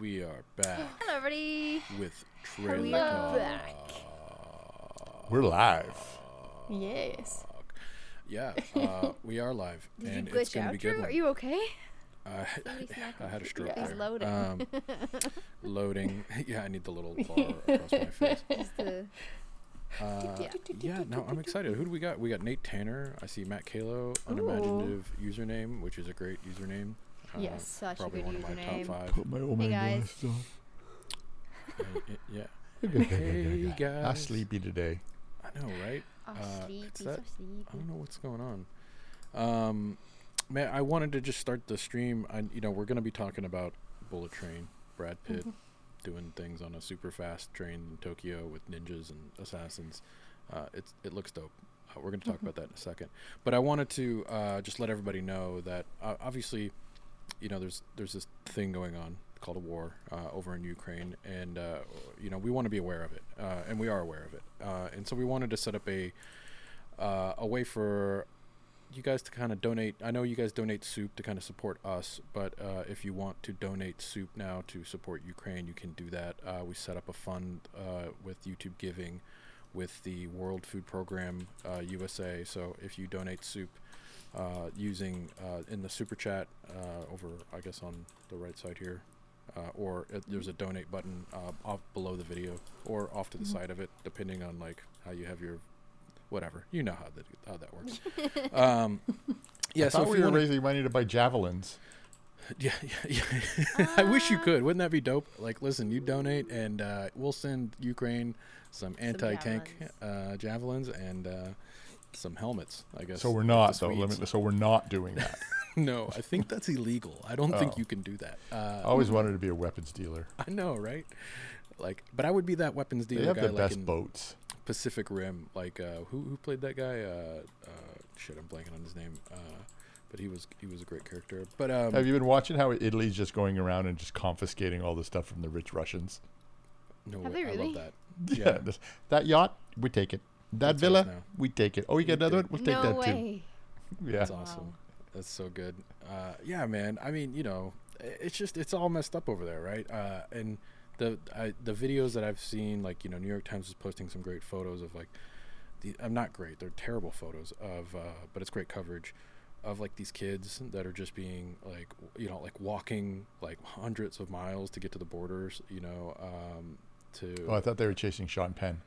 We are back Hello, everybody. with trailer We talk. are back. We're live. Yes. Yeah, uh, we are live, Did and you it's glitch gonna out, be good. Drew? Are you okay? I, I had a stroke He's there. loading. Um, loading. yeah, I need the little bar across my face. Just the- Uh, Yeah. yeah, no, I'm excited. Who do we got? We got Nate Tanner. I see Matt Kalo, unimaginative username, which is a great username. Uh, Yes. Such a probably good one of my username. top five. Put my oh Hey, guys. glasses on. Uh, yeah, Hey Hey, I'm sleepy today. I know, right? Oh, Uh, sleepy, so sleepy. I don't know what's going on. Um, man, I wanted to just start the stream. I, you know, we're gonna be talking about Bullet Train, Brad Pitt doing things on a super fast train in Tokyo with ninjas and assassins. Uh, it's it looks dope. Uh, we're gonna talk about that in a second. But I wanted to uh, just let everybody know that uh, obviously, you know, there's there's this thing going on called a war uh, over in Ukraine, and uh, you know we want to be aware of it, uh, and we are aware of it. Uh, and so we wanted to set up a uh, a way for you guys to kind of donate. I know you guys donate soup to kind of support us, but uh, if you want to donate soup now to support Ukraine, you can do that. We set up a fund with YouTube Giving with the World Food Program USA. So if you donate soup uh, using uh, in the super chat uh, over, I guess on the right side here, uh, or uh, there's a donate button uh, off below the video or off to the side of it, depending on like how you have your whatever. You know how that how that works. um, yeah, I so if we you were wanna- raising money to buy javelins. yeah, yeah, yeah. I wish you could. Wouldn't that be dope? Like, listen, you donate, and uh, we'll send Ukraine some anti-tank uh, javelins and uh, some helmets. I guess. So we're not the though. Swedes. Limit, so we're not doing that. no, I think that's illegal. I don't think Oh. you can do that. I Uh, always wanted to be a weapons dealer. I know, right? Like, but I would be that weapons They dealer have guy, the like best in boats. Pacific Rim. Like, uh, who who played that guy? Uh, uh, shit, I'm blanking on his name. Uh, but he was he was a great character. But um, Have you been watching how Italy's just going around and just confiscating all the stuff from the rich Russians? no, Have way, they I love that. Yeah. Yeah. this- that yacht, we take it. That That's villa, we take it. Oh, you got We another one? We'll take no that way. too. Yeah. That's awesome. That's so good. Uh, yeah, man. I mean, you know, it's just it's all messed up over there, right? Uh, and the I, the videos that I've seen, like you know, New York Times is posting some great photos of like the I'm not great. They're terrible photos of, uh, but it's great coverage of like these kids that are just being like you know like walking like hundreds of miles to get to the borders. You know, um, to Oh, I thought they were chasing Sean Penn.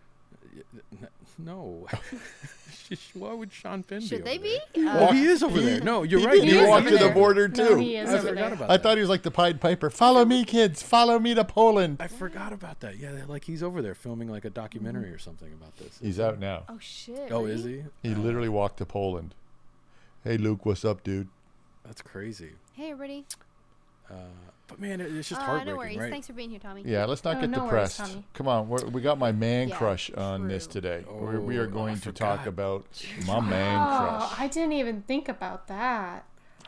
N- no. Why would Sean Penn Should be? they over be? there? Uh, Oh, he is over there. No, you're He right. He He is walked over to the there. border No, too. he is I over forgot there. about I that. thought he was like the Pied Piper. Follow me, kids. Follow me to Poland. I forgot about that. Yeah, they're like he's over there filming like a documentary or something about this. He's out now. Oh shit. Oh, is he? He Uh, literally walked to Poland. Hey, Luke, what's up, dude? That's crazy. Hey, everybody. Uh, but man, it, it's just Uh, heartbreaking, no worries. right? Thanks for being here, Tommy. Yeah, let's not Oh, get no depressed. Tommy. Come on, we're, we got my man Yeah, crush on this true. today. we're, we are Oh, going to talk forgot. about my man Oh, crush. I didn't even think about that.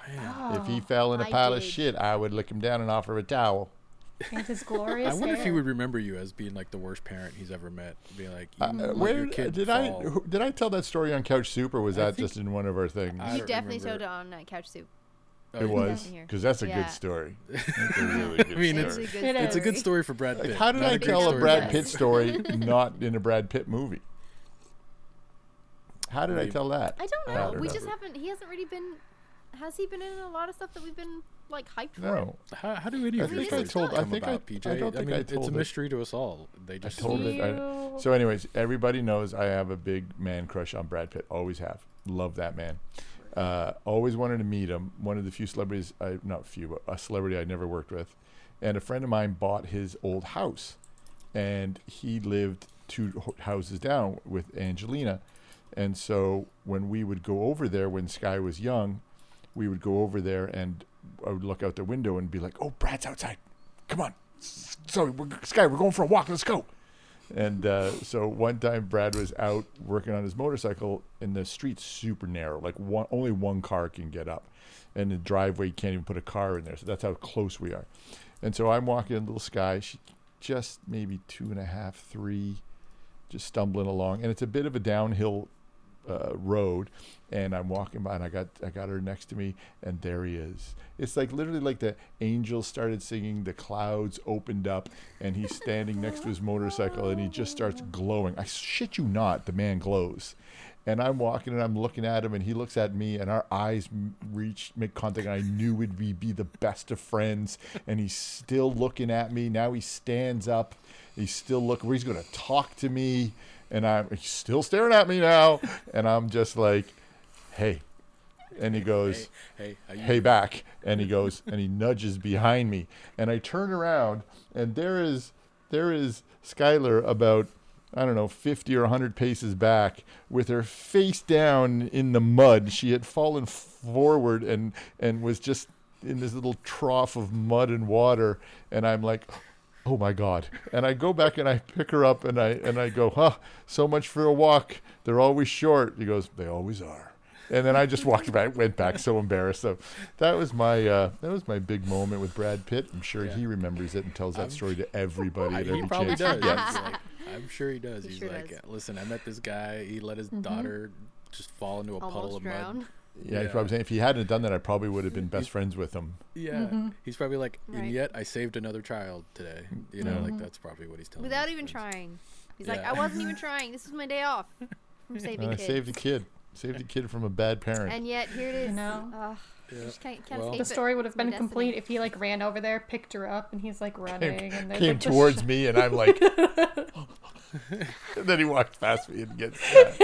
Man, If he Oh, fell in a pile of shit, I would lick him down and offer a towel. and his glorious I wonder if he would remember you as being like the worst parent he's ever met. Being like, Uh, where your kid did fall. I did I tell that story on Couch Soup, or was I that just in one of our things? You definitely remember. showed it on uh, Couch Soup. Oh, It was because that's a Yeah. good story. That's a really good I mean, It's story. a good It's a good story for Brad Pitt. Like, how did Not I a great tell a story Brad for Pitt story not in a Brad Pitt movie? How did I Maybe- tell that? I don't I know. don't we know. just haven't. He hasn't really been. Has he been in a lot of stuff that we've been like hyped for? No, How, how do any I of your think I stories told- I come think I- about, I PJ? don't think mean, I it's told a it. mystery to us all. They just told it. I- You- So, anyways, everybody knows I have a big man crush on Brad Pitt. Always have. Love that man. Uh, always wanted to meet him. One of the few celebrities, I not few, but a celebrity I never worked with. And a friend of mine bought his old house, and he lived two houses down with Angelina. And so when we would go over there when Sky was young, we would go over there and I would look out the window and be like, "Oh, Brad's outside. Come on, so Sky, we're going for a walk. Let's go." And uh, so one time, Brad was out working on his motorcycle, and the street's super narrow. Like one, only one car can get up, and the driveway you can't even put a car in there. So that's how close we are. And so I'm walking in little Sky. She just maybe two and a half, three, just stumbling along, and it's a bit of a downhill uh, road. And I'm walking by, and I got I got her next to me, and there he is. It's like literally like the angels started singing, the clouds opened up, and he's standing next to his motorcycle, and he just starts glowing. I shit you not, the man glows. And I'm walking and I'm looking at him, and he looks at me, and our eyes reach, make contact. And I knew we'd be, be the best of friends. And he's still looking at me. Now he stands up. He's still looking. He's going to talk to me, and I'm he's still staring at me now. And I'm just like, "Hey," and he goes, Hey, you hey back. And he goes and he nudges behind me. And i turn around and there is there is skylar about i don't know 50 or 100 paces back with her face down in the mud. She had fallen forward and and was just in this little trough of mud and water. And i'm like oh my god and i go back and i pick her up and i and i go huh so much for a walk they're always short he goes they always are and then I just walked back, went back, so embarrassed. So that was my uh, that was my big moment with Brad Pitt. I'm sure Yeah. he remembers it and tells that I'm- story to everybody I, at he every probably chance. does. Yeah. Like, I'm sure he does. He He's sure like, does. listen, I met this guy. He let his daughter just fall into a puddle Almost of drowned. mud. Yeah, he's probably saying if he hadn't done that, I probably would have been best friends with him. Yeah, mm-hmm. he's probably like, Right. and yet I saved another child today. You know, Yeah. like mm-hmm. that's probably what he's telling. Without even friends. trying. He's like, I wasn't even trying. This was my day off from saving And I kids. saved a kid, saved a kid from a bad parent. And yet here it is. You know? Ugh, Yeah. just can't, can't Well- The story would have It's my been destiny. complete if he like ran over there, picked her up, and he's like running, and they Came like, towards sh- me, and I'm like, and then he walked past me and gets. stabbed.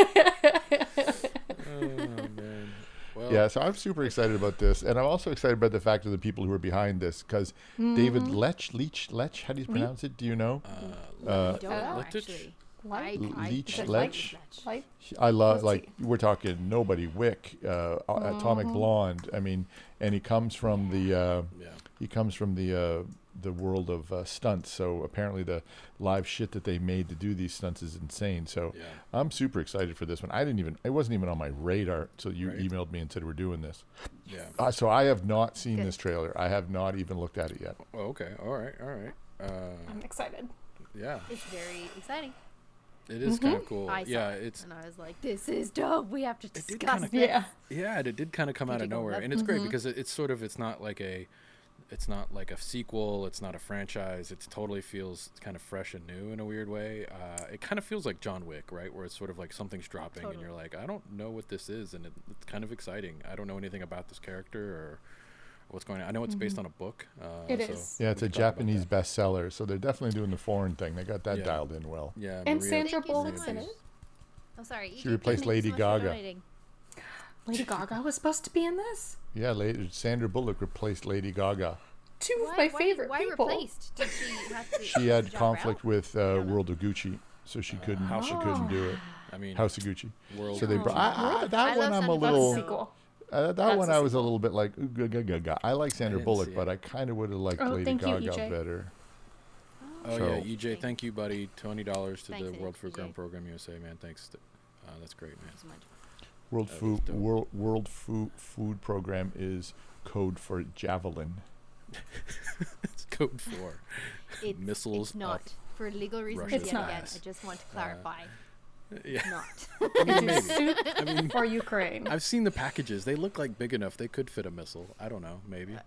Oh man. Well, Yeah, so I'm super excited about this, and I'm also excited about the fact of the people who are behind this, because David Mm-hmm. Lech, Leach, Lech, how do you pronounce it? Do you know? Uh, Uh, I don't know, actually. Like, I- I- Leech, I- Lech? I love like we're talking nobody Wick, uh, A- Atomic Blonde. I mean, and he comes from the uh, yeah. he comes from the uh, the world of uh, stunts. So apparently the live shit that they made to do these stunts is insane. So Yeah. I'm super excited for this one. I didn't even it wasn't even on my radar. So you Right. emailed me and said we're doing this. Yeah. Uh, so I have not seen Good. this trailer. I have not even looked at it yet. Oh, okay. All right. All right. Uh, I'm excited. yeah. It's very exciting. It is kind of cool. I saw yeah. it, It's and I was like, this is dope. We have to did discuss kinda- this. Yeah. Yeah, and it did kind of come out of nowhere, and it's great because it, it's sort of it's not like a, it's not like a sequel. It's not a franchise. It totally feels kind of fresh and new in a weird way. Uh, it kind of feels like John Wick, right? Where it's sort of like something's dropping, and you're like, I don't know what this is, and it, it's kind of exciting. I don't know anything about this character or what's going on. I know it's based on a book. Uh, It so is. Yeah, it's a can talk about Japanese bestseller. So they're definitely doing the foreign thing. They got that Yeah. dialed in well. Yeah, And Maria- Sandra Thank you so Bullock's in much. it. Oh, sorry. She replaced thank you Lady so Gaga. Donating. Lady Gaga was supposed to be in this. Yeah, lady, Sandra Bullock replaced Lady Gaga. Two of my why- favorite why people. replaced? Did she have to? She had conflict out? with uh, don't. World of Gucci, so she couldn't. House she of couldn't do it. I mean, House of Gucci. world. So they Oh. brought ah, that I one. I'm a Sandra That's a Bullock. little. sequel. Uh, that That's one a I was a little bit like. I like Sandra didn't Bullock, but. I kind of would have liked Oh, Lady thank you, Gaga EJ. better. Oh So- yeah, EJ, thank you, buddy. Twenty dollars to Thanks, the World Food Grain Program USA, man. Thanks. To, uh, that's great, man. So much. World That Food. World World Food Food Program is code for javelin. it's code for It's, missiles It's not. For legal reasons, Russia's It's yet not. again. I just want to Uh, clarify. Yeah. not. I mean, maybe. I mean, for Ukraine. I've seen the packages. They look like big enough. They could fit a missile. I don't know. Maybe.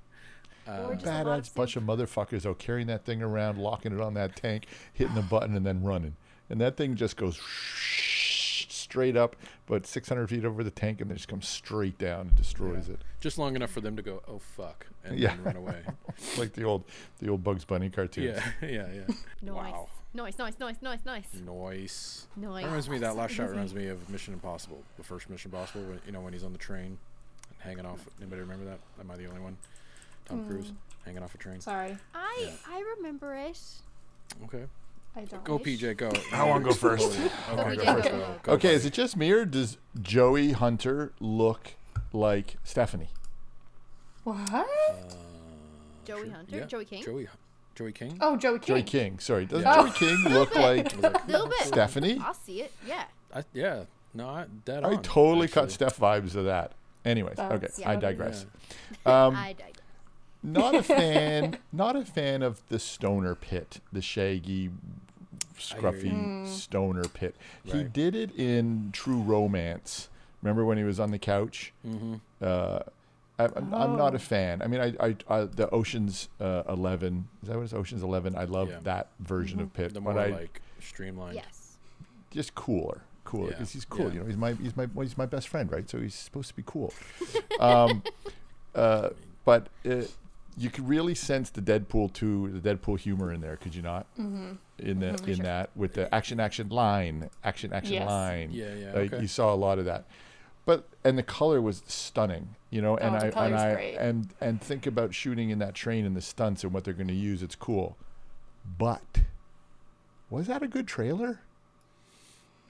Or just a Badass bunch of motherfuckers though, carrying that thing around, locking it on that tank, hitting the button, and then running. And that thing just goes straight up, but 600 feet over the tank, and then just comes straight down and destroys it. Just long enough for them to go, oh fuck, and Yeah. then run away. like the old, the old Bugs Bunny cartoons. yeah, yeah, yeah. Nice. Wow. Nice, nice, nice, nice, nice. Nice. Nice. That reminds me. That last shot reminds me of Mission Impossible, the first Mission Impossible. When, you know when he's on the train, and hanging off. Anybody remember that? Am I the only one? Tom mm. Cruise hanging off a train. Sorry, I Yeah. I remember it. Okay. I don't. Go PJ. Go. I wanna go first. Okay, Go, go PJ, first. go. Go, go, Okay, is it just me or does Joey Hunter look like Stephanie? What? Joey Hunter, Yeah, Joey King. Joey. Joey King. Oh, Joey King. Joey King. Sorry, does Yeah. Joey King look like A little bit. Stephanie? I'll see it. Yeah. I, yeah. No, I, dead I on. totally cut. Steph vibes of that. Anyways, okay, That's I digress. Yeah. Um, I digress. not a fan. Not a fan of the stoner Pitt, the shaggy, scruffy Mm. stoner Pitt. He did it in True Romance. Remember when he was on the couch? Mm-hmm. Uh, I, I'm, I'm not Oh. a fan. I mean, I, I, I the Ocean's uh, Eleven. Is that what it's Ocean's Eleven? I love Yeah. that version of Pitt. The but more I like streamlined. Yes. just cooler, cooler Yeah. because he's cool. Yeah. You know, he's my he's my well, he's my best friend, right? So he's supposed to be cool. um, uh, but uh, you could really sense the Deadpool two, the Deadpool humor in there, could you not? Mm-hmm. In the in that with the action action line, action action Yes. line. Yeah, yeah, Like okay. you saw a lot of that. But and the color was stunning, you know. And Oh, the I and I great. and and think about shooting in that train and the stunts and what they're going to use. It's cool, but was that a good trailer?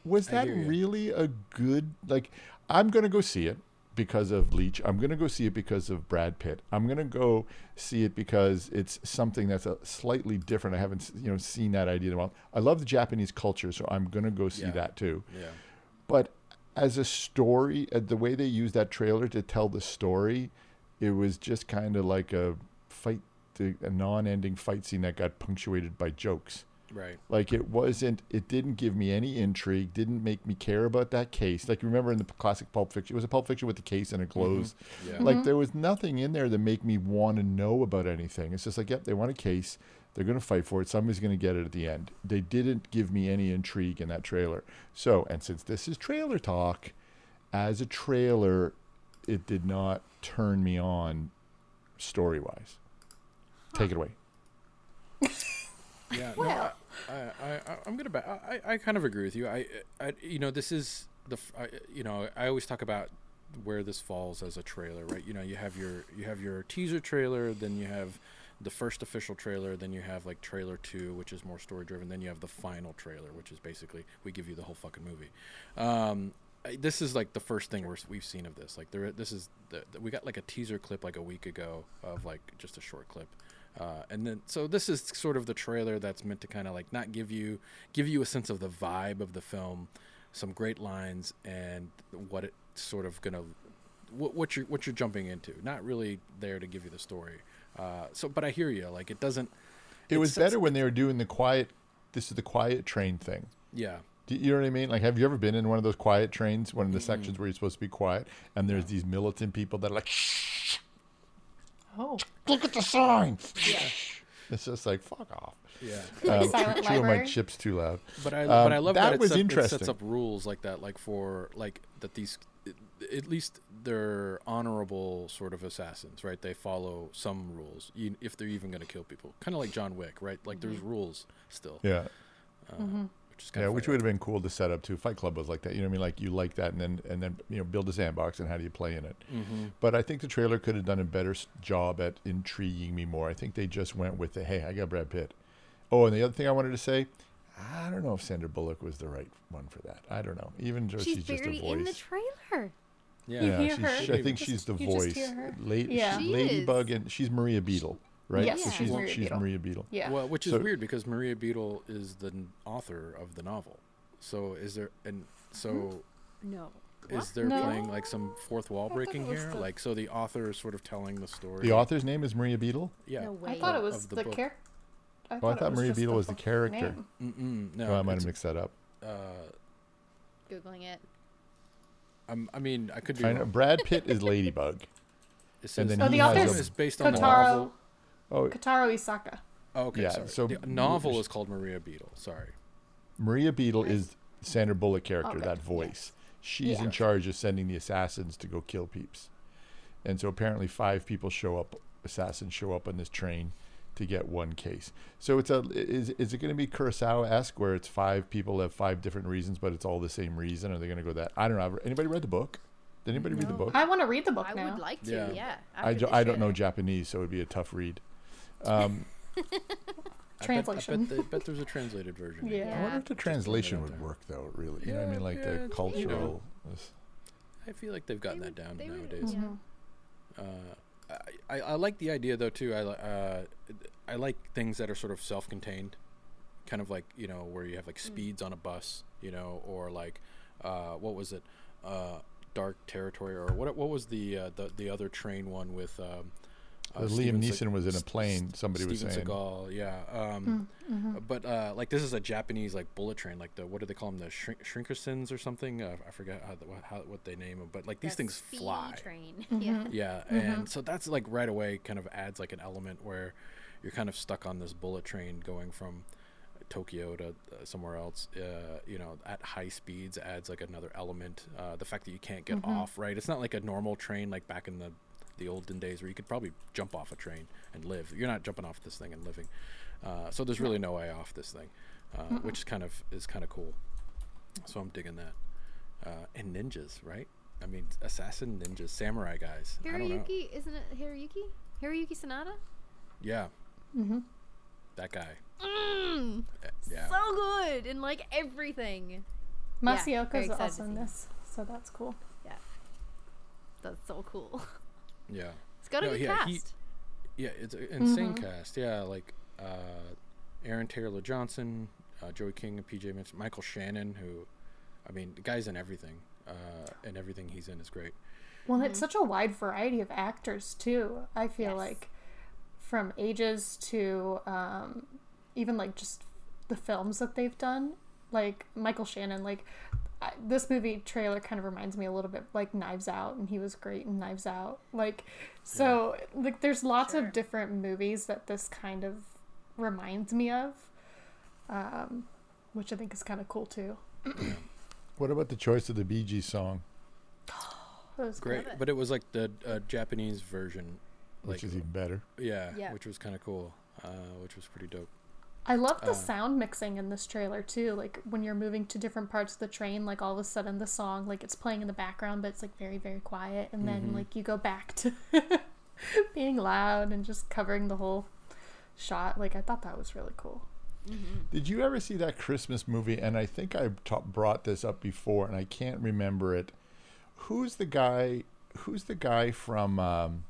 Was that really a good like? I'm going to go see it because of Leitch. I'm going to go see it because of Brad Pitt. I'm going to go see it because it's something that's a slightly different. I haven't you know seen that idea in a while. I love the Japanese culture, so I'm going to go see Yeah. that too Yeah. but as a story, uh, the way they used that trailer to tell the story, it was just kind of like a fight, a non-ending fight scene that got punctuated by jokes. Right. Like it wasn't, it didn't give me any intrigue, didn't make me care about that case. Like you remember in the classic Pulp Fiction, it was a Pulp Fiction with the case and it mm-hmm. closed. Yeah. Like mm-hmm. there was nothing in there that make me want to know about anything. It's just like, yep, they want a case. They're going to fight for it. Somebody's going to get it at the end. They didn't give me any intrigue in that trailer. So, and since this is trailer talk, as a trailer, it did not turn me on story wise. Take it away. Yeah, no, I, I, I'm gonna. Ba- I, I kind of agree with you. I, I, you know, this is the, I, you know, I always talk about where this falls as a trailer, right? You know, you have your, you have your teaser trailer, then you have the first official trailer, then you have like trailer two, which is more story driven, then you have the final trailer, which is basically we give you the whole fucking movie. Um, this is like the first thing we're, we've seen of this. Like there, this is the- we got like a teaser clip like a week ago of like just a short clip, uh, and then so this is sort of the trailer that's meant to kind of like not give you give you a sense of the vibe of the film, some great lines and what it's sort of gonna what, what you're what you're jumping into. Not really there to give you the story. Uh, so, but I hear you. Like it doesn't. It was better when they were doing the quiet, this is the quiet train thing. Yeah. Do you know what I mean? Like, have you ever been in one of those quiet trains, one of the sections where you're supposed to be quiet, and there's these militant people that are like, shh, Oh, look at the sign. Yeah. It's just like, fuck off. Yeah. Um, silent chewing my chips too loud. But I Um, but I love that that, it, was set- it sets up rules like that, like for like that these at least they're honorable sort of assassins, right? They follow some rules, e- if they're even going to kill people. Kind of like John Wick, right? Like there's rules still, Yeah. uh, which is kind Yeah, of which would have been cool to set up too. Fight Club was like that. You know what I mean? Like you like that, and then and then you know build a sandbox and how do you play in it. hmm But I think the trailer could have done a better job at intriguing me more. I think they just went with the hey, I got Brad Pitt. Oh, and the other thing I wanted to say, I don't know if Sandra Bullock was the right one for that. I don't know. Even though She's, she's, just a barely in the trailer. Yeah. You yeah, hear she's, her? I think Just- she's the you just voice. hear her? La- Yeah. She Ladybug, and she's Maria Beetle, right? Yes, so she's she's Maria she's Beetle. Maria Beetle. yeah. Well, which is So- weird because Maria Beetle is the n- author of the novel. So is there and so No. is there No. playing like some fourth wall breaking here? the- Like so the author is sort of telling the story. The author's name is Maria Beetle. Yeah. No way. I thought it was the the, character. I Oh, I thought Maria just Beetle was the character. no, No, I might have mixed that up. uh, googling it. Um, I mean, I could be wrong. Brad Pitt is Ladybug. It says then Oh, the has author's a- is based on the novel. Oh, Kotaro Isaka. Oh, okay, Yeah, sorry. so the novel is called Maria Beetle. Sorry. Maria Beetle is Sandra Bullock character, Okay, that voice. She's in charge of sending the assassins to go kill peeps. And so apparently five people show up, assassins show up on this train to get one case. So it's a is is it going to be Kurosawa-esque where it's five people have five different reasons but it's all the same reason? Are they going to go that? I don't know. Anybody read the book? Did anybody read the book? I want to read the book I now. would like to. Yeah. Yeah. I, do, I don't know. Japanese, so it would be a tough read. Um, I Translation. bet, I bet, they, bet there's a translated version. Yeah. I wonder if the Just throwing it translation would work though. Really, you know what I mean? Like yeah, the it's- cultural. this- I feel like they've gotten They that down nowadays. yeah. Mhm. Uh, I, I, I like the idea though too. I uh, I like things that are sort of self-contained, kind of like you know where you have like speeds on a bus, you know, or like uh, what was it, uh, Dark Territory, or what what was the uh, the the other train one with um, uh, Liam Steven Se- Neeson was in a plane. Somebody was Steven saying. Seagal, yeah. Um, But uh, like this is a Japanese like bullet train, like the what do they call them, the shrink- Shrinkersons or something? Uh, I forget how, the, how what they name them, but like these The things speed fly. Train. Yeah. Yeah, and so that's like right away kind of adds like an element where you're kind of stuck on this bullet train going from Tokyo to uh, somewhere else. Uh, you know, at high speeds adds like another element. Uh, the fact that you can't get off, right? It's not like a normal train like back in the the olden days where you could probably jump off a train and live. You're not jumping off this thing and living. Uh, so there's really no way off this thing, uh, which is kind of is kind of cool. So I'm digging that. Uh, and ninjas, right? I mean, assassin ninjas, samurai guys. I don't know. Hiroyuki, isn't it Hiroyuki? Hiroyuki Sanada? Yeah. Mhm. That guy. Mm, Uh, Yeah. So good in like everything. Masi Oka very is also in this, so that's cool. Yeah. That's so cool. yeah. It's got a No, good yeah, cast. he- Yeah, it's an insane cast. Yeah, like uh, Aaron Taylor Johnson, uh, Joey King, and PJ Mitch, Michael Shannon, who, I mean, the guy's in everything, uh, and everything he's in is great. Well, it's such a wide variety of actors too. I feel Yes. like from ages to um, even like just the films that they've done. Like Michael Shannon, like I, this movie trailer kind of reminds me a little bit like Knives Out, and he was great in Knives Out. Like, so like there's lots Sure. of different movies that this kind of reminds me of, um, which I think is kind of cool too. What about the choice of the Bee Gees song, It was Great, it. but it was like the uh, Japanese version, which like is even better? yeah, Yeah. which was kind of cool, uh, which was pretty dope. I love the Uh, sound mixing in this trailer too. Like when you're moving to different parts of the train, like all of a sudden the song like it's playing in the background, but it's like very very quiet, and then Mm-hmm. like you go back to being loud and just covering the whole shot. Like I thought that was really cool. Did you ever see that Christmas movie? And I think I ta- brought this up before, and I can't remember it. Who's the guy? Who's the guy from? Um,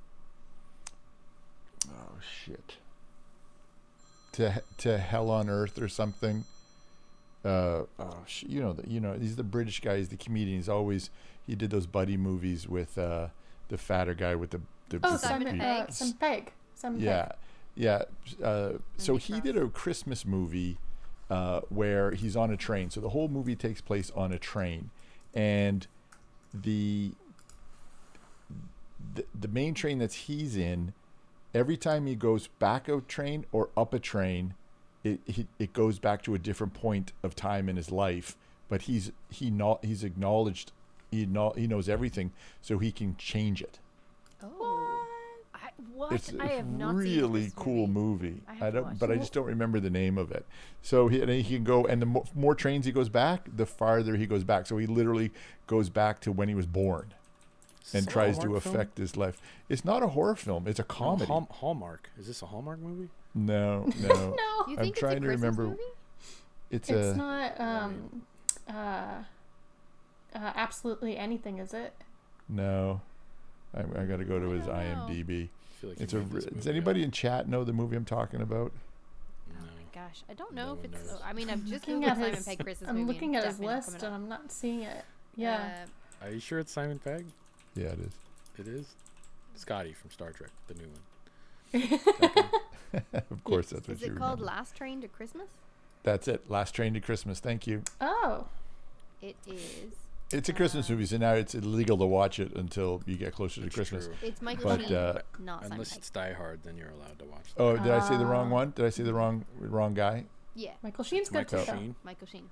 oh shit! To to Hell on Earth or something. Uh, oh, you know, the, you know, he's the British guy. He's the comedian. He's always he did those buddy movies with uh, the fatter guy with the the, Oh, with the Simon Simon Pegg. Simon Pegg. Simon yeah, Pegg. yeah. Uh, so he Frost. did a Christmas movie uh, where he's on a train. So the whole movie takes place on a train, and the the, the main train that he's in, every time he goes back a train or up a train, it he, it goes back to a different point of time in his life. But he's he not he's acknowledged he know, he knows everything, so he can change it. Oh. I, what? It's I have not really seen this cool movie. I I, don't, but I just don't remember the name of it. So he, and he can go, and the mo- more trains he goes back, the farther he goes back. So he literally goes back to when he was born and this tries to Hallmark film? affect his life. It's not a horror film; it's a No, comedy. Hall- Hallmark. Is this a Hallmark movie? no, no, No, You I'm trying it's to a Christmas remember- Movie? it's, it's a not um, uh, uh, absolutely anything, is it? no. I, I got to go to I his. IMDb. I like It's a. Does anybody up. in chat know the movie I'm talking about? Oh my gosh, I don't know No if it's. knows. I mean, I've just Looking googled at Simon his, Pegg Christmas I'm movie. looking at his list and. I'm not seeing it. Yeah. Uh, Are you sure it's Simon Pegg? Yeah, it is. It is. Scotty from Star Trek, the new one. of course, that's what is you it called remember. Last Train to Christmas? That's it. Last train to Christmas. Thank you. oh, It is. It's a Christmas movie, so now it's illegal to watch it until you get closer to Christmas. true. It's Michael But, Sheen, uh, not Simon Unless Pegg. it's Die Hard, then you're allowed to watch. Oh, did I say the Ah. wrong one? Did I say the wrong wrong guy? Yeah, Michael Sheen's good Michael too. Sheen. Michael Sheen.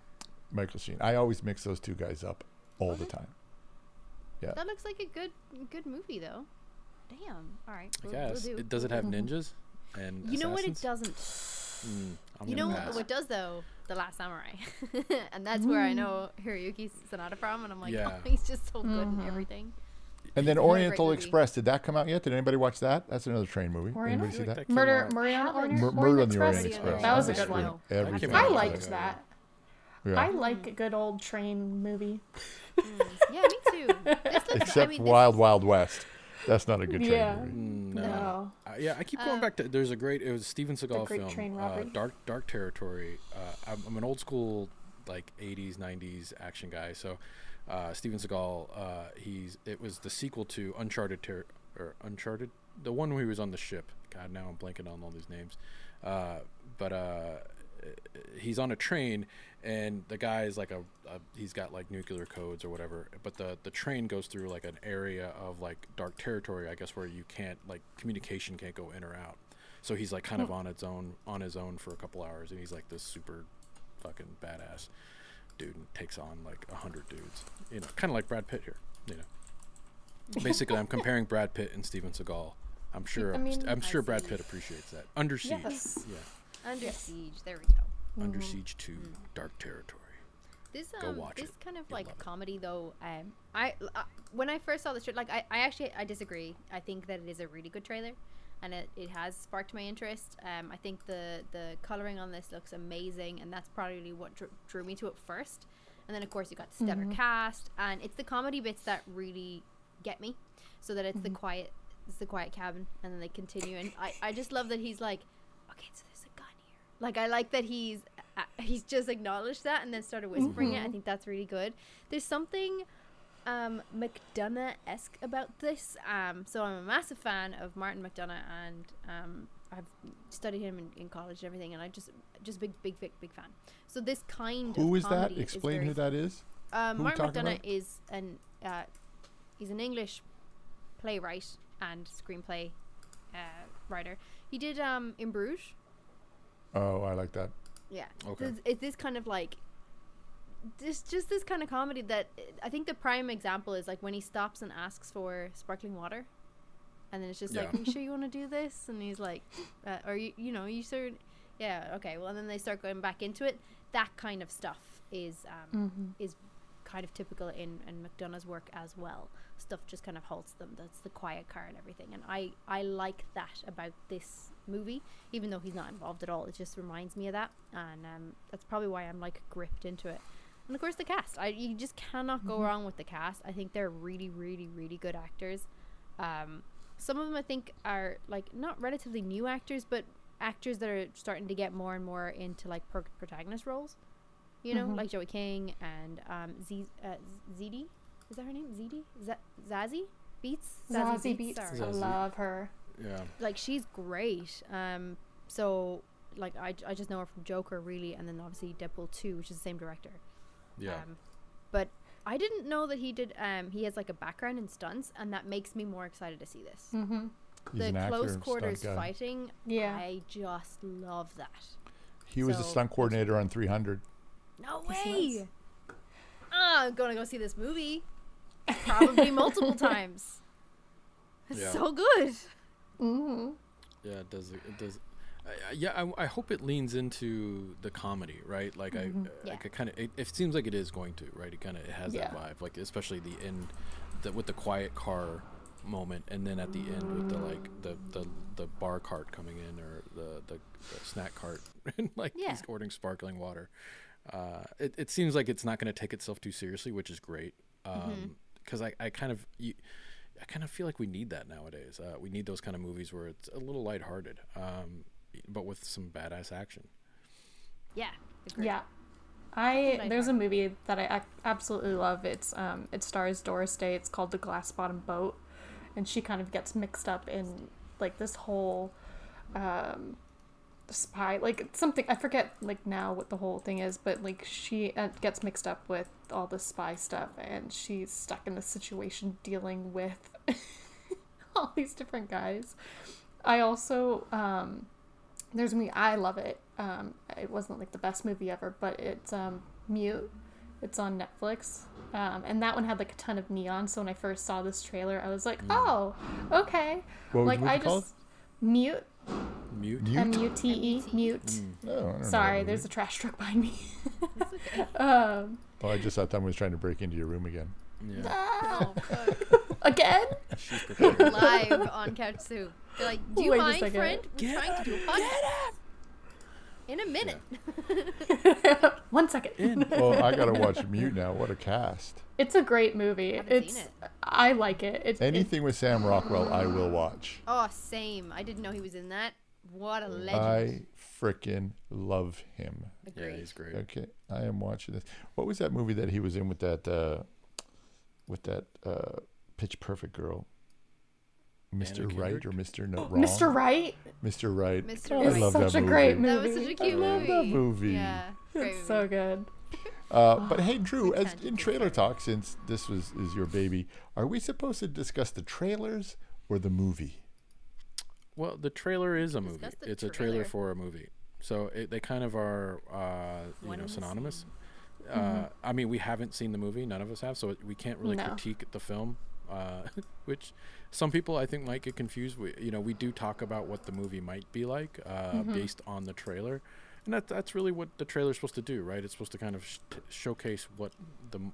Michael Sheen. I always mix those two guys up all the time. Yeah. That looks like a good good movie though. Damn. All right. We'll, we'll do. it does it have ninjas and You know what it doesn't. Mm, You know pass. what does though? The Last Samurai, and that's where I know Hiroyuki Sanada from, and I'm like, Yeah. oh, he's just so good in everything. And then Oriental. Express. Did that come out yet? Did anybody watch that? That's another train movie. Oriental? Anybody see I that? came Murder, out- Murder on haven't. Orient, Mur- Murder on the Express. Orient Yeah, Express. That was a good one. true. That Every came time out I a watch while liked that. Yeah. I like a good old train movie. Yeah, me too. This looks, Except I mean, this- Wild Wild West. That's not a good train Yeah. movie. Mm, no. No. Uh, yeah, I keep going Uh, back to. There's a great. It was Steven Seagal Great film, Train uh, Dark Dark Territory. Uh, I'm, I'm an old school like 80s 90s action guy. So uh, Steven Seagal, uh, he's it was the sequel to Uncharted Ter- or Uncharted, the one where he was on the ship. God, now I'm blanking on all these names. Uh, but uh, he's on a train and the guy is like a, a he's got like nuclear codes or whatever but the the train goes through like an area of like dark territory i guess where you can't like communication can't go in or out. So he's like kind of on its own on his own for a couple hours and he's like this super fucking badass dude and takes on like a hundred dudes you know kind of like brad pitt here you know. Basically i'm comparing brad pitt and steven seagal. I'm sure I mean- i'm sure I brad pitt appreciates that. Under siege Yes. yeah Under Yes. Siege. There we go. under Mm-hmm. siege 2 dark territory This Go um watch this it. kind of You'll like love it. comedy though um I uh, when I first saw the trailer like I, I actually I disagree I think that it is a really good trailer and it, it has sparked my interest um I think the the coloring on this looks amazing and that's probably what drew, drew me to it first and then of course you got the stellar cast and it's the comedy bits that really get me so that it's the quiet it's the quiet cabin and then they continue and I, I just love that he's like okay so there's a gun here like I like that he's uh, he's just acknowledged that and then started whispering it I think that's really good there's something um McDonagh esque about this um so I'm a massive fan of Martin McDonagh and um I've studied him in, in college and everything and I just just big big big big fan so this kind Who of is that? Explain very who that is. um, Who Martin McDonagh about? is an uh, he's an English playwright and screenplay uh, writer. He did um, In Bruges. Oh, I like that. Yeah. Okay. This, it's this kind of like this just this kind of comedy that I think the prime example is like when he stops and asks for sparkling water. And then it's just like, "Are you sure you want to do this?" And he's like, uh, "Are you, you know, you sure?" Yeah, okay. Well, and then they start going back into it. That kind of stuff is um, is kind of typical in, in McDonagh's work as well. Stuff just kind of halts them. That's the quiet car and everything. And I, I like that about this movie, even though he's not involved at all. It just reminds me of that. And um, that's probably why I'm like gripped into it. And of course, the cast. I, you just cannot go wrong with the cast. I think they're really, really, really good actors. Um, some of them I think are like not relatively new actors, but actors that are starting to get more and more into like pro- protagonist roles. You know, like Joey King and um, Z uh, Zedi. Is that her name? Zedi? Z- Zazie Beetz. Zazie Beetz. Sorry. I love her. Yeah Like she's great. Um, so like I, I just know her from Joker really, and then obviously Deadpool two, which is the same director. yeah Um, but I didn't know that he did. Um, he has like a background in stunts, and that makes me more excited to see this. Mm-hmm. He's the an actor, close stunt quarters guy. fighting, Yeah. I just love that. He was a stunt coordinator on 300. No way. he was. Ah, I'm gonna go see this movie. Probably multiple times. It's Yeah. so good. Mm-hmm. Yeah, it does. It does. I- yeah, I, I hope it leans into the comedy, right? Like I, uh, Yeah. like I kind of. It, it seems like it is going to, right? It kind of it has that vibe, like especially the end, the, with the quiet car moment, and then at the end with the like the the, the bar cart coming in or the the, the snack cart, and like Yeah. he's ordering sparkling water. Uh, it, it seems like it's not going to take itself too seriously, which is great. Um, because I, I kind of you, I kind of feel like we need that nowadays. Uh, we need those kind of movies where it's a little lighthearted, um, but with some badass action. Yeah. agreed. Yeah. I there's a movie that I absolutely love. It's um it stars Doris Day. It's called The Glass Bottom Boat, and she kind of gets mixed up in like this whole um spy like something i forget like now what the whole thing is but like she uh, gets mixed up with all the spy stuff and she's stuck in this situation dealing with all these different guys. I also um there's me i love it um it wasn't like the best movie ever but it's um mute it's on netflix um, and that one had like a ton of neon so when i first saw this trailer i was like oh okay. What like i called? just mute Mute. Mute? M-U-T-E, mute. Oh, I don't know Sorry, that there's a trash truck behind me. It's okay. um, Oh, I just thought someone was trying to break into your room again. Yeah. Oh, fuck. again? She's prepared. Live on Couch Soup. They're like, do you Wait mind, friend? We're trying to do a podcast. In a minute. One second. Well, I gotta watch Mute now. What a cast! It's a great movie. Haven't It's seen it. I like it. It's Anything with Sam Rockwell, I will watch. Oh, same. I didn't know he was in that. What a legend. I frickin' love him. Yeah, he's great. Okay, I am watching this. What was that movie that he was in with that uh with that uh pitch perfect girl? Mr. Anna Right Kendrick? or Mr. No, Wrong? Mr. Right. Mr. Right. Mr. I It's Right. love such that a movie. great That movie. was such a cute love movie. that movie. Yeah. Great It's so good. Uh, but hey, Drew, as in trailer talk, since this was is your baby, are we supposed to discuss the trailers or the movie? Well, the trailer is a movie. Discuss the It's a trailer trailer. for a movie. So it, they kind of are, uh, you One know, and the synonymous. Uh, I mean, we haven't seen the movie. None of us have, so we can't really No. critique the film. Uh, which some people I think might get confused. We, you know, we do talk about what the movie might be like uh, based on the trailer, and that, that's really what the trailer's supposed to do, right? It's supposed to kind of sh- t- showcase what the m-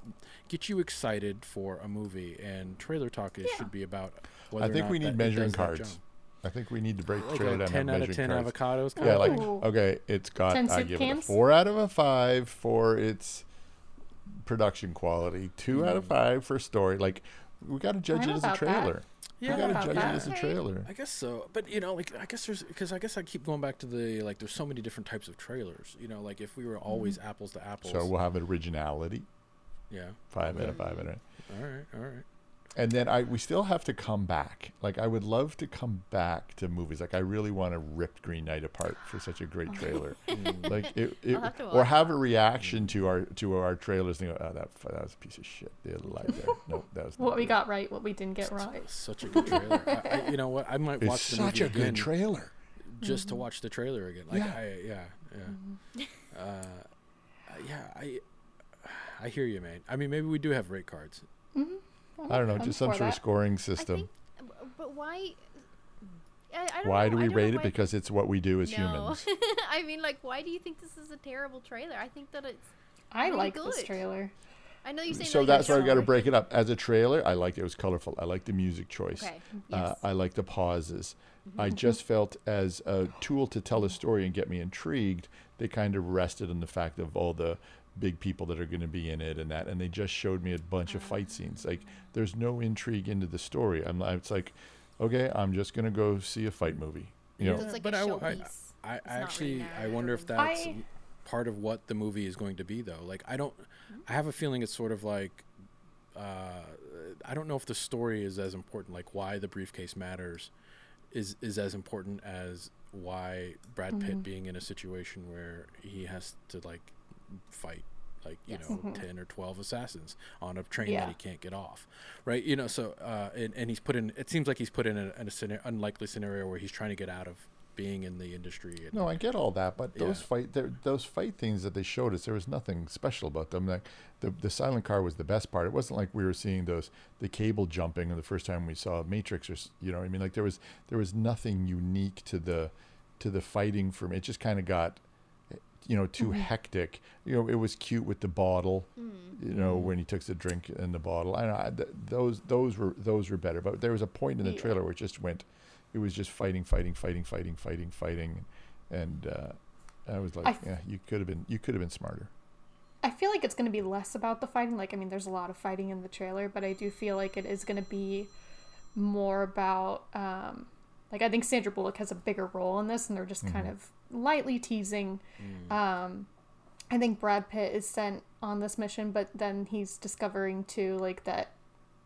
get you excited for a movie, and trailer talk is, should be about. Whether I or think not we need it measuring cards. Job. I think we need to break the Like trailer a down. and have ten out of ten cards. avocados. Yeah, kinda like thing? Ooh. okay, it's got 10 I soup give it a four out of a five for its production quality, two out of Mm. five for story. Like we got to judge it as a about that. trailer. Yeah, we gotta judge that. it as a trailer. I guess so, but you know, like I guess there's because I guess I keep going back to the like there's so many different types of trailers. You know, like if we were always apples to apples. So we'll have originality, yeah. five out of five. Out of five. All right. All right. And then I we still have to come back. Like I would love to come back to movies. Like I really want to rip Green Knight apart for such a great trailer. Mm. like it, it have or watch have a reaction to our to our trailers and go, oh that that was a piece of shit. They lied there. no, that was What we good." got right, what we didn't get wrong. Such a good trailer. I, I, you know what? I might It's watch the such movie a good trailer. just to mm-hmm. watch the trailer again. Like Yeah. I yeah yeah. Mm-hmm. Uh, yeah I I hear you, man. I mean, maybe we do have rate cards. Mm-hmm. I don't know, just some for sort of that. scoring I system. think, but why? I, I don't Why know, do we don't rate it? Because it's what we do as no. humans. I mean, like, why do you think this is a terrible trailer? I think that it's. I Really like this trailer. I know you say. So like, that's you why we don't got to break it up. As a trailer, I liked it. It was colorful. I liked the music choice. Okay. Uh, Yes. I like the pauses. Mm-hmm. I just felt as a tool to tell a story and get me intrigued, they kind of rested on the fact of all the big people that are going to be in it and that, and they just showed me a bunch of fight scenes. Like there's no intrigue into the story. I'm, it's like, okay, I'm just going to go see a fight movie. You know, like but a I w- I- showpiece. I, I really actually I wonder if that's I- part of what the movie is going to be though. Like I don't I have a feeling it's sort of like uh, I don't know if the story is as important like why the briefcase matters is is as important as why Brad Pitt being in a situation where he has to like fight like you Yes. know 10 or 12 assassins on a train Yeah. that he can't get off right you know so uh and, and he's put in it seems like he's put in a, a scena- unlikely scenario where he's trying to get out of being in the industry and, No, I get all that, but those Yeah. fight those fight things that they showed us, there was nothing special about them. Like the the silent car was the best part. It wasn't like we were seeing those the cable jumping the first time we saw Matrix or you know what I mean. Like there was there was nothing unique to the to the fighting for me. It just kind of got you know too hectic. You know, it was cute with the bottle. You know when he took the drink in the bottle. I know I, th- those those were those were better. But there was a point in the Yeah. trailer where it just went. It was just fighting, fighting, fighting, fighting, fighting, fighting, and uh, I was like, I f- yeah, you could have been you could have been smarter. I feel like it's going to be less about the fighting. Like, I mean, there's a lot of fighting in the trailer, but I do feel like it is going to be more about, um, like, I think Sandra Bullock has a bigger role in this, and they're just kind of lightly teasing. Um, I think Brad Pitt is sent on this mission, but then he's discovering too, like, that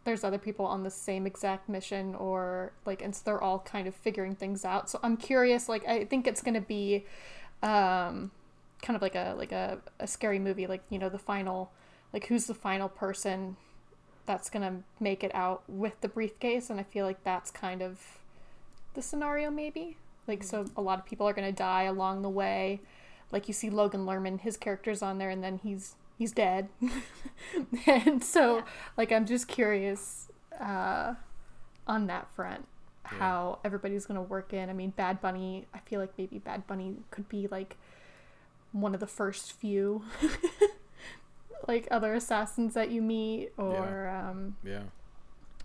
there's other people on the same exact mission or like and so they're all kind of figuring things out so i'm curious like i think it's going to be um kind of like a like a, a scary movie like you know the final like who's the final person that's going to make it out with the briefcase and i feel like that's kind of the scenario maybe like so a lot of people are going to die along the way like you see logan lerman his character's on there and then he's he's dead and so Yeah. like i'm just curious uh on that front Yeah. how everybody's going to work in i mean bad bunny i feel like maybe bad bunny could be like one of the first few like other assassins that you meet or um Yeah.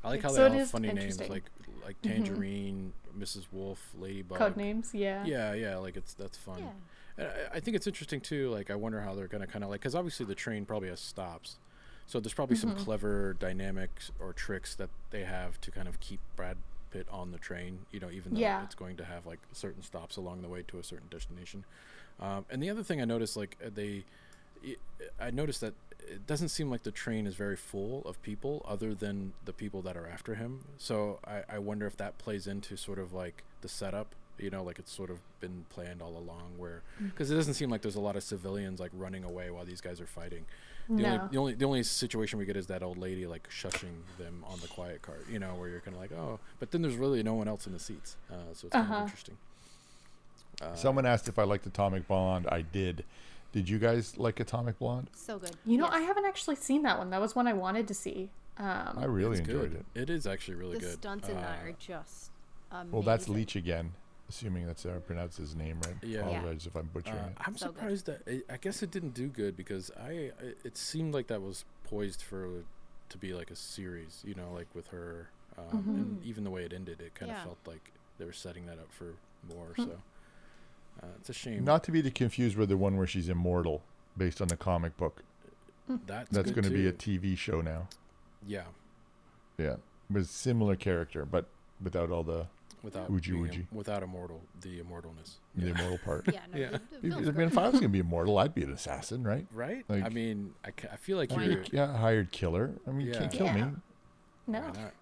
I like how So they it all have funny names interesting. like like Mhm. Tangerine, Mrs. Wolf, Ladybug. code names yeah Yeah, yeah, like it's that's fun. Yeah. And I, I think it's interesting too. Like I wonder how they're gonna kind of like because obviously the train probably has stops, so there's probably some clever dynamics or tricks that they have to kind of keep Brad Pitt on the train. You know, even though Yeah. it's going to have like certain stops along the way to a certain destination. Um, and the other thing I noticed, like uh, they, i I noticed that it doesn't seem like the train is very full of people other than the people that are after him. So I, I wonder if that plays into sort of like the setup. You know, like it's sort of been planned all along, where because it doesn't seem like there's a lot of civilians like running away while these guys are fighting. The no only the only the only situation we get is that old lady like shushing them on the quiet cart. You know, where you're kind of like, oh, but then there's really no one else in the seats, uh, so it's kind Uh-huh. of interesting. Uh, Someone asked if I liked Atomic Blonde. I did. Did you guys like Atomic Blonde? So good. you know Yes. i haven't actually seen that one that was one i wanted to see um I really it's enjoyed good. it. It is actually really the good. stunts in that Uh, are just amazing. Well, that's Leitch again, assuming that's how I pronounce his name right. Yeah. Yeah. Apologize if I'm butchering Uh, it. I'm So good. surprised that I I guess it didn't do good because I, I it seemed like that was poised for to be like a series, you know, like with her, um, and even the way it ended, it kind of Yeah. felt like they were setting that up for more. Hmm. So uh, it's a shame. Not to be confused with the one where she's immortal, based on the comic book. that's That's going to be a. TV show now. yeah, Yeah, with similar character, but without all the without Uji being Uji. im- without immortal the immortalness. the immortal part. Yeah, no, Yeah. the- the I mean, if I was going to be immortal, I'd be an assassin, right? Right? I Like- mean, I, ca- I feel like Why you're. not? Yeah, a hired killer. I mean, you can't kill Yeah. me. no why not?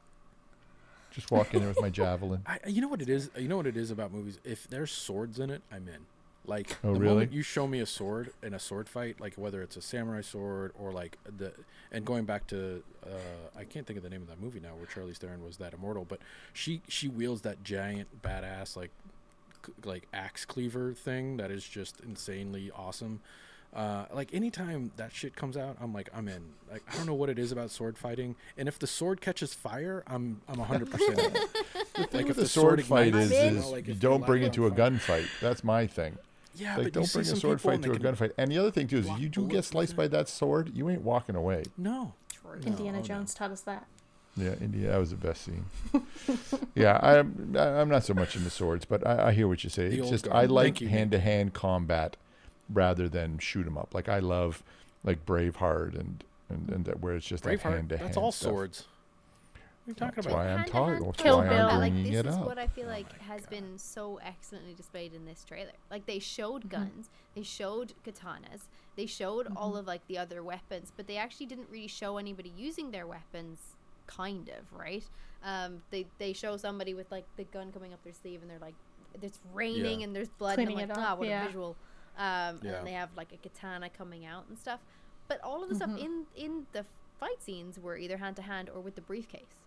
Just walk in there with my javelin. I, you know what it is? You know what it is about movies? If there's swords in it, I'm in. Like Oh, the really? moment you show me a sword in a sword fight, like whether it's a samurai sword or like the and going back to uh, I can't think of the name of that movie now where Charlize Theron was that immortal, but she she wields that giant badass like c- like axe cleaver thing that is just insanely awesome. Uh, like anytime that shit comes out, I'm like I'm in. Like I don't know what it is about sword fighting, and if the sword catches fire, I'm I'm 100 percent. The thing Like, with if the the sword sword fight ignites, is, you is know, like, you don't bring it to a gunfight. That's my thing. Yeah, like, but don't bring a sword fight to a gunfight. And the other thing too is, you do get sliced with by that sword, you ain't walking away. No. True. indiana No, no. jones taught us that Yeah, India, that was the best scene. yeah, I'm I'm not so much into swords, but I, I hear what you say. The It's just guard. I like hand to hand combat rather than shoot 'em up. Like I love like Braveheart and and, and that where it's just like hand to hand. That's all swords. What are you talking That's about? why I'm Hand-to-hand talking. That's Kill why Bill. I'm Yeah, like this it is up. what I feel like my has God. been so excellently displayed in this trailer. Like they showed guns, they showed katanas, they showed all of like the other weapons, but they actually didn't really show anybody using their weapons. Kind of right. Um, they they show somebody with like the gun coming up their sleeve, and they're like, it's raining Yeah. and there's blood. Cleaning and I'm like, up, ah, what yeah. a visual. Um, and Yeah. then they have like a katana coming out and stuff. But all of the stuff in in the fight scenes were either hand to hand or with the briefcase.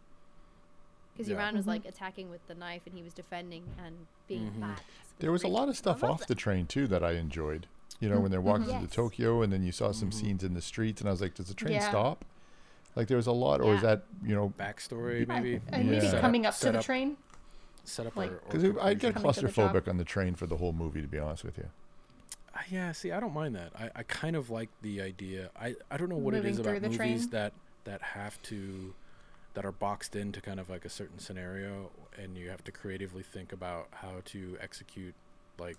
Because Yeah. Iran was like attacking with the knife and he was defending and being Mhm. bad. There was a lot of stuff off that. the train too that I enjoyed. You know, when they're walking Yes. through Tokyo, and then you saw Mm-hmm. some scenes in the streets, and I was like, "Does the train Yeah. stop?" Like there was a lot, or is that you know? Backstory, maybe. and maybe Yeah. coming up to Set the up- train Set up like- or, or Because I get Coming to the claustrophobic on the train for the whole movie, to be honest with you. Yeah, see, I don't mind that. I, I kind of like the idea. I, I don't know what it Moving is through about movies train? that that have to that are boxed into kind of like a certain scenario, and you have to creatively think about how to execute like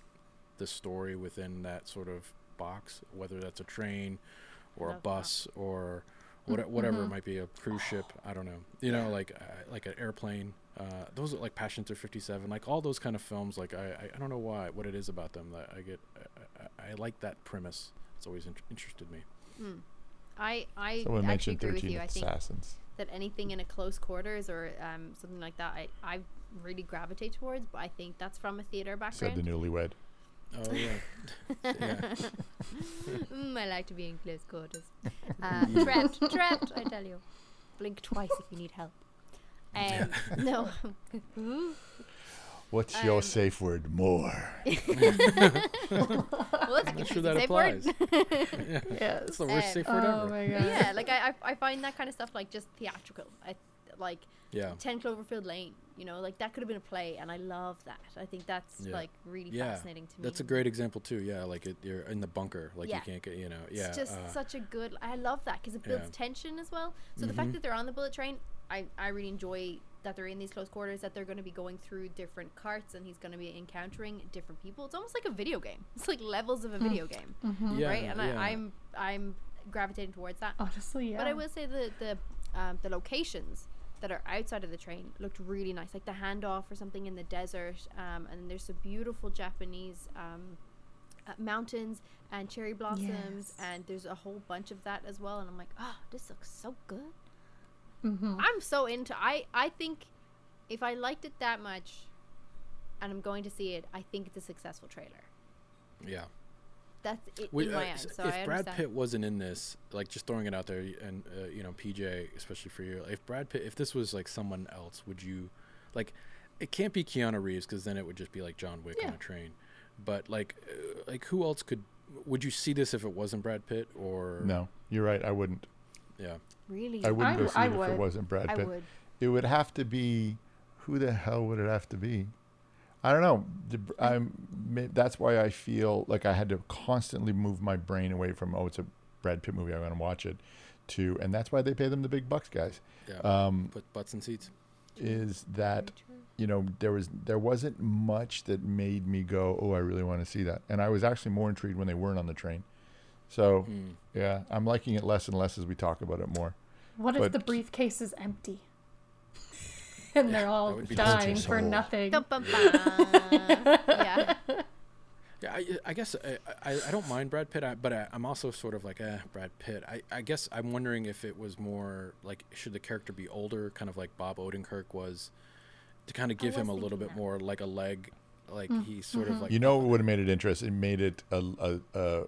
the story within that sort of box, whether that's a train or a Love that. bus or what, whatever it Mhm. might be, a cruise ship. I don't know. You know, like uh, like an airplane. Uh, those are like Passenger 57, like all those kind of films. Like I, I, I don't know why, what it is about them that I get. I, I, I like that premise. It's always in- interested me. Hmm. I I Someone actually mentioned agree with Thirteen you. I think Assassins. that anything in a close quarters or um, something like that, I I really gravitate towards. But I think that's from a theater background. Said the newlywed. Oh yeah. yeah. mm, I like to be in close quarters. Uh, trapped, trapped. I tell you. Blink twice if you need help. Um, no. What's your Um, safe word? More. well, that's a Not sure that safe word. applies. Yes. It's the worst Um, safe word Oh ever. my god. yeah, like I, I, I find that kind of stuff like just theatrical. I like Yeah. Ten Cloverfield Lane. You know, like that could have been a play, and I love that. I think that's Yeah. like really Yeah. fascinating to me. That's a great example too. Yeah, like it, you're in the bunker, like Yeah. you can't get, you know, yeah. It's just uh, such a good. I love that because it builds Yeah. tension as well. So the fact Mhm. that they're on the bullet train, I I really enjoy that they're in these close quarters. That they're going to be going through different carts, and he's going to be encountering different people. It's almost like a video game. It's like levels of a video game, yeah, right? And yeah. I, I'm I'm gravitating towards that. Honestly, yeah. But I will say the the um, the locations that are outside of the train looked really nice, like the handoff or something in the desert. Um, and there's some beautiful Japanese um, uh, mountains and cherry blossoms, Yes. and there's a whole bunch of that as well. And I'm like, oh, this looks so good. Mhm. I'm so into. I I think if I liked it that much, and I'm going to see it, I think it's a successful trailer. yeah. That's it Would- in uh, my s- eyes. So if I Brad understand. Pitt wasn't in this, like just throwing it out there, and uh, you know, PJ, especially for you, if Brad Pitt, if this was like someone else, would you, like, it can't be Keanu Reeves because then it would just be like John Wick on a train. But like, uh, like who else could? Would you see this if it wasn't Brad Pitt or No, you're right. I wouldn't. Yeah, really, I wouldn't I go see I it if it wasn't Brad I Pitt. would. It would have to be. Who the hell would it have to be? I don't know. I'm. That's why I feel like I had to constantly move my brain away from oh, it's a Brad Pitt movie. I'm going to watch it. To and that's why they pay them the big bucks, guys. yeah. Um, Put butts in seats. is that you know there was there wasn't much that made me go oh I really want to see that, and I was actually more intrigued when they weren't on the train. So Hmm. yeah, I'm liking it less and less as we talk about it more. What if the briefcase is empty? and they're all dying for Soul. nothing. Dum, bum, ba. yeah. Yeah, I, I guess I, I, I don't mind Brad Pitt, I, but I, I'm also sort of like, eh, Brad Pitt. I, I guess I'm wondering if it was more like, should the character be older, kind of like Bob Odenkirk was, to kind of give him a was little bit thinking more like a leg, like Mm, he's sort mm-hmm. of like You know what would have made it interesting? It made it a, a, a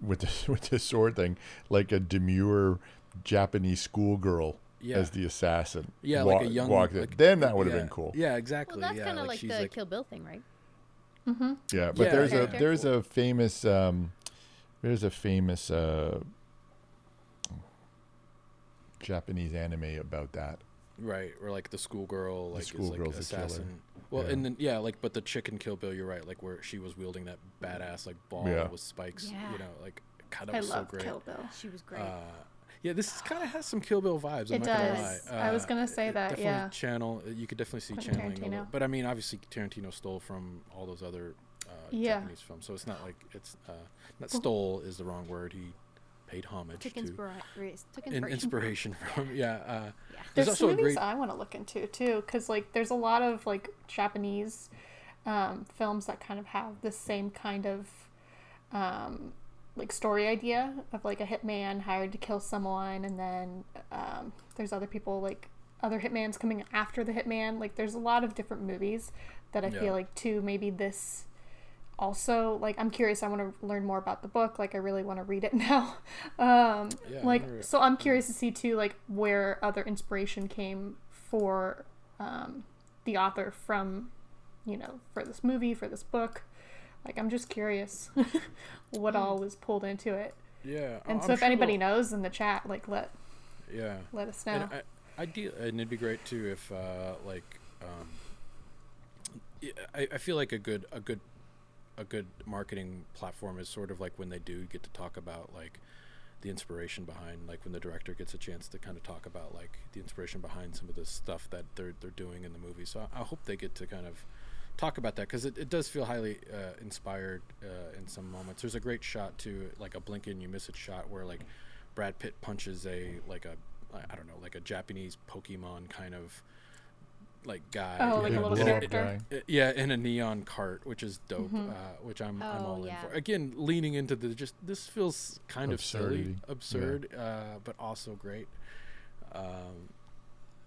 with the with the sword thing, like a demure Japanese schoolgirl Yeah. as the assassin. yeah, wa- like a young. walked in. like- Then that would have yeah. been cool. Yeah, exactly. Well, that's yeah, kind of like, like, the like, Kill Bill thing, right? Mm-hmm. Yeah, but Yeah, there's a okay. there's a famous um, there's a famous uh, Japanese anime about that. Right, or like the schoolgirl, like is schoolgirl's like the killer. assassin. Well, Yeah. and then yeah, like but the chicken Kill Bill, you're right, like where she was wielding that badass like ball Yeah. with spikes. Yeah. You know, like kind of I was so love great. Kill Bill. She was great. Uh, yeah, this kind of has some Kill Bill vibes. I'm It not gonna does. lie. I was Uh, gonna say that, yeah. channel. uh, You could definitely see Quentin channeling. A little, Tarantino. but I mean, obviously Tarantino stole from all those other uh, Yeah. Japanese films, so it's not like it's uh, not stole is the wrong word. He paid homage took, to inspira- took in, inspiration. inspiration from yeah. Uh, Yeah. There's There's, also a some movies great- I want to look into too, because like there's a lot of like Japanese um, films that kind of have the same kind of um, like story idea of like a hitman hired to kill someone, and then um, there's other people like other hitmans coming after the hitman. Like there's a lot of different movies that I Yeah. feel like too maybe this also like i'm curious i want to learn more about the book like i really want to read it now. Um Yeah, like so i'm curious to see too like where other inspiration came for um the author from you know for this movie for this book. Like i'm just curious what all was pulled into it. Yeah. and I'm so if sure anybody knows in the chat like let yeah. let us know. And I, and it'd be great too if uh, like um, I, I feel like a good a good a good marketing platform is sort of like when they do get to talk about like the inspiration behind like when the director gets a chance to kind of talk about like the inspiration behind some of the stuff that they're they're doing in the movie. So I, I hope they get to kind of talk about that because it, it does feel highly uh, inspired uh, in some moments. There's a great shot too, like a blink and you miss it shot where like Brad Pitt punches a like a I don't know like a Japanese Pokemon kind of like guy. Oh, like a little character. guy. uh, Yeah, in a neon cart, which is dope. Mhm. Uh, which I'm I'm Oh, all in for. Again, leaning into the just this feels kind of silly, Absurdity, yeah. absurd, uh, but also great. Um,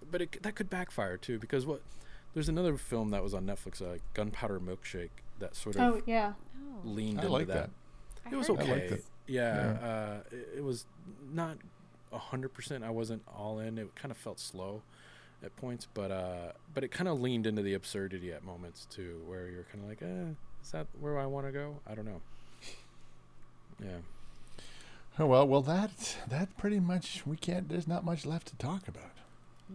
but it, that could backfire too because what there's another film that was on Netflix, uh, Gunpowder Milkshake, that sort of Oh yeah. Oh, leaned I into like that. that. It was heard okay. I liked it. Yeah, Uh, it, it was not a hundred percent. I wasn't all in. It kind of felt slow at points, but uh, but it kind of leaned into the absurdity at moments too, where you're kind of like, eh, is that where I want to go? I don't know. Yeah. Oh, well, well, that that pretty much we can't. There's not much left to talk about.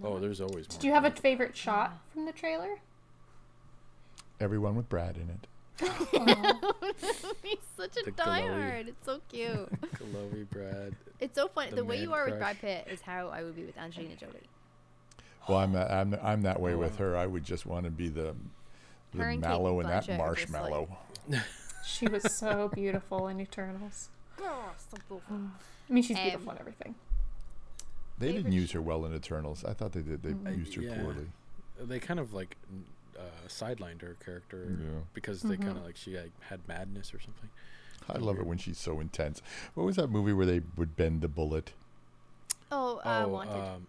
Oh, there's always. Did you have a favorite shot from the trailer? Everyone with Brad in it. He's such a The glowy. diehard. It's so cute. Chloe, Brad. it's so funny. The The, way you man are with. Brad Pitt is how I would be with Angelina Jolie. Well, I'm that, I'm I'm that way with her. I would just want to be the the Her and Kate mallow that Blanchett are just, like- marshmallow. She was so beautiful in Eternals. Girl, so beautiful. I mean, she's beautiful in everything. They didn't use her well in Eternals. I thought they did. They Mm-hmm. used her Yeah. poorly. They kind of like n- uh, sidelined her character Yeah. because they Mm-hmm. kind of like she like, had madness or something. I love it when she's so intense. What was that movie where they would bend the bullet? Oh, uh, wanted. Um,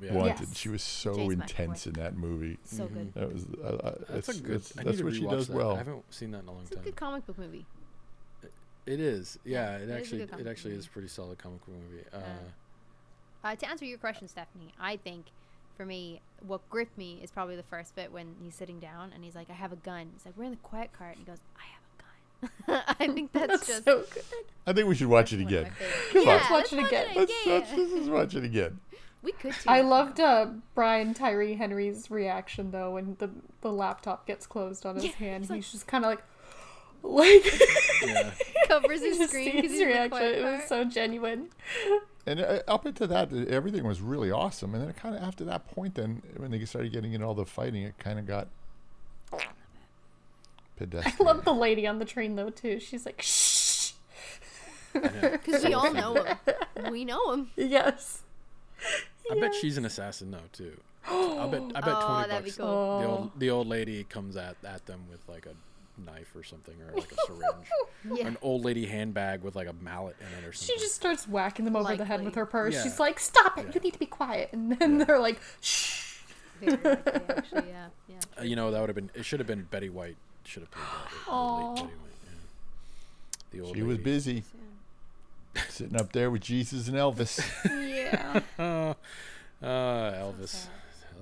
yeah. Wanted. Yes. She was so James intense McAvoy. in that movie. so good. That was uh, uh, That's it's, a good. it's- I that's what she does that. well. I haven't seen that in a long time. It's a good comic book movie. It is. Yeah, it it is a actually it actually movie. is a pretty solid comic book movie. Uh, Uh, to answer your question, Stephanie, I think for me, what gripped me is probably the first bit when he's sitting down and he's like, "I have a gun." He's like, "We're in the quiet car," and he goes, "I have a gun." I think that's, That's just so good. I think we should watch it one of my again. favorites. Come on. Let's watch it let's again. Let's, let's, again. let's watch it again. We could. Too. I loved uh, Brian Tyree Henry's reaction though when the the laptop gets closed on his Yeah, hand. he's He's, just kind of like, like yeah. covers his just screen his he's in the reaction. It car. was so genuine. And uh, up into that, uh, everything was really awesome. And then it kind of after that point, then when they started getting into all the fighting, it kind of got pedestrian. I love the lady on the train though too. She's like, shh. Because we all know him. We know him. Yes. I bet she's an assassin though too. I bet. I bet Oh, twenty bucks. cool. The Oh. old the old lady comes at at them with like a knife or something or like a syringe. Yeah. An old lady handbag with like a mallet in it or something. She just starts whacking them over the head with her purse. Yeah. She's like, "Stop it! Yeah. You need to be quiet." And then they're like, "Shh." Very likely, actually, yeah, yeah. Uh, you know that would have been. It should have been Betty White. Should have played that. the late Aw. Betty White. The old She was lady. busy sitting up there with Jesus and Elvis. Yeah. Uh, Elvis. sad.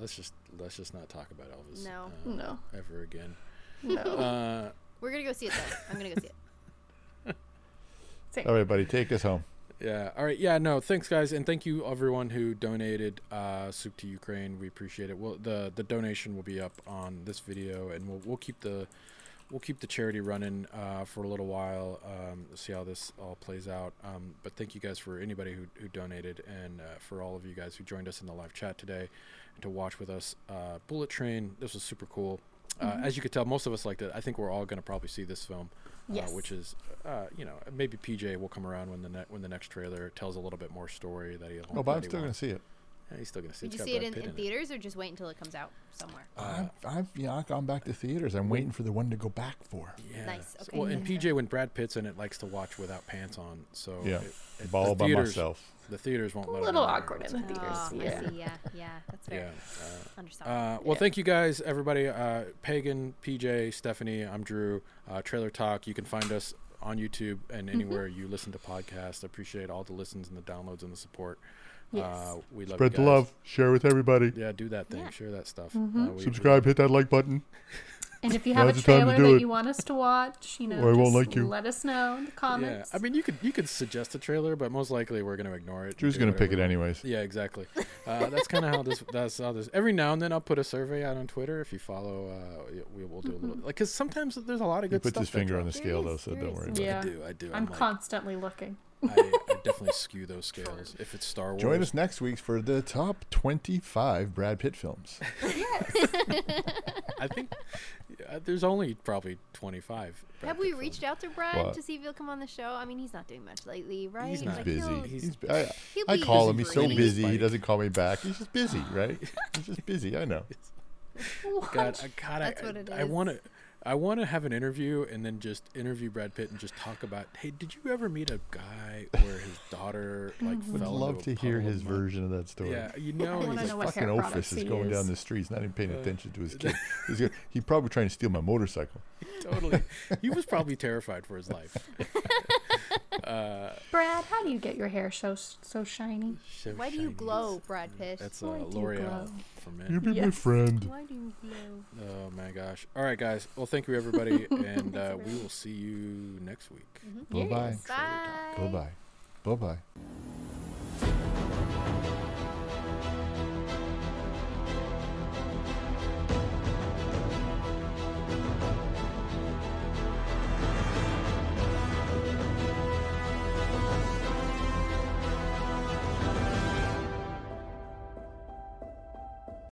Let's just let's just not talk about Elvis. No. uh, No. Ever again. No. Uh, We're gonna go see it though. I'm gonna go see it. Same. all right, buddy, take us home. Yeah. All right. Yeah. No. Thanks, guys, and thank you everyone who donated uh, soup to Ukraine. We appreciate it. Well, the the donation will be up on this video, and we'll we'll keep the we'll keep the charity running uh, for a little while. Um, see how this all plays out. Um, but thank you guys for anybody who who donated, and uh, for all of you guys who joined us in the live chat today to watch with us. Uh, Bullet Train. This was super cool. Uh, As you could tell, most of us liked it. I think we're all going to probably see this film, Yes. uh, which is, uh, you know, maybe PJ will come around when the ne- when the next trailer tells a little bit more story that he. Oh, but I'm still going to see it. Yeah, he's still going to see. Did you see it Brad in, Pitt in it. theaters or just wait until it comes out somewhere? Uh, I've, I've, yeah, I've gone back to theaters. I'm waiting for the one to go back for. Yeah. Nice, So- okay. Well, and PJ, when Brad Pitt's in it, likes to watch without pants on. So Yeah. it- it- All the by theaters- myself. The theaters won't A let him little in there. awkward in the theaters. Oh, yeah. I see. Yeah, yeah, that's Yeah. fair. Uh, Understandable. Uh, well, Yeah. thank you guys, everybody. Uh, Pagan, PJ, Stephanie, I'm Drew. Uh, Trailer Talk. You can find us on YouTube and Mm-hmm. anywhere you listen to podcasts. I appreciate all the listens and the downloads and the support. Yes. Uh, we love Spread the love. Share with everybody. Yeah, do that thing. Yeah. Share that stuff. Mhm. Uh, we- Subscribe. Hit that like button. And if you have a Now's the time to trailer do that it. you want us to watch, you know, Or I won't just like you. let us know in the comments. Yeah, comments. I mean, you could you could suggest a trailer, but most likely we're going to ignore it. Drew's going to pick it anyways. Yeah, exactly. Uh, that's kind of how this. That's how this. Every now and then, I'll put a survey out on Twitter. If you follow, uh, we will do a little. Like, because sometimes there's a lot of He good puts stuff. his that finger on the drops. There scale, though, so don't worry some- about Yeah. I do. I do. I'm like, constantly looking. I, I definitely skew those scales. If it's Star Wars, Join us next week for the top 25 Brad Pitt films. I think uh, there's only probably 25. Brad Have we Pitt reached films. out to Brad What? to see if he'll come on the show? I mean, he's not doing much lately, right? He's not. Like, busy. he'll- He's- He's, I, he'll I be call him. He's so free. busy. He doesn't call me back. He's just busy, right? He's just busy. I know. God, I, God, That's I, what it I is. want to. I want to have an interview and then just interview Brad Pitt and just talk about, hey, did you ever meet a guy where his daughter like Would fell love into to a hear puddle of his mud? version of that story. Yeah, you know, I wanna he's know like, what Fucking hair Ophis is he going down use. the streets, not even paying Uh, attention to his kid. He's gonna, he probably trying to steal my motorcycle. totally. He was probably terrified for his life. Uh, Brad, how do you get your hair so so shiny? so Why do you glow, Brad Pitt? That's uh, Why do you L'Oreal glow? for You men. be my friend. Why do you glow? Oh my gosh! All right, guys. Well, thank you everybody, and uh, we will see you next week. Bye bye. Bye. Bye bye. Bye bye.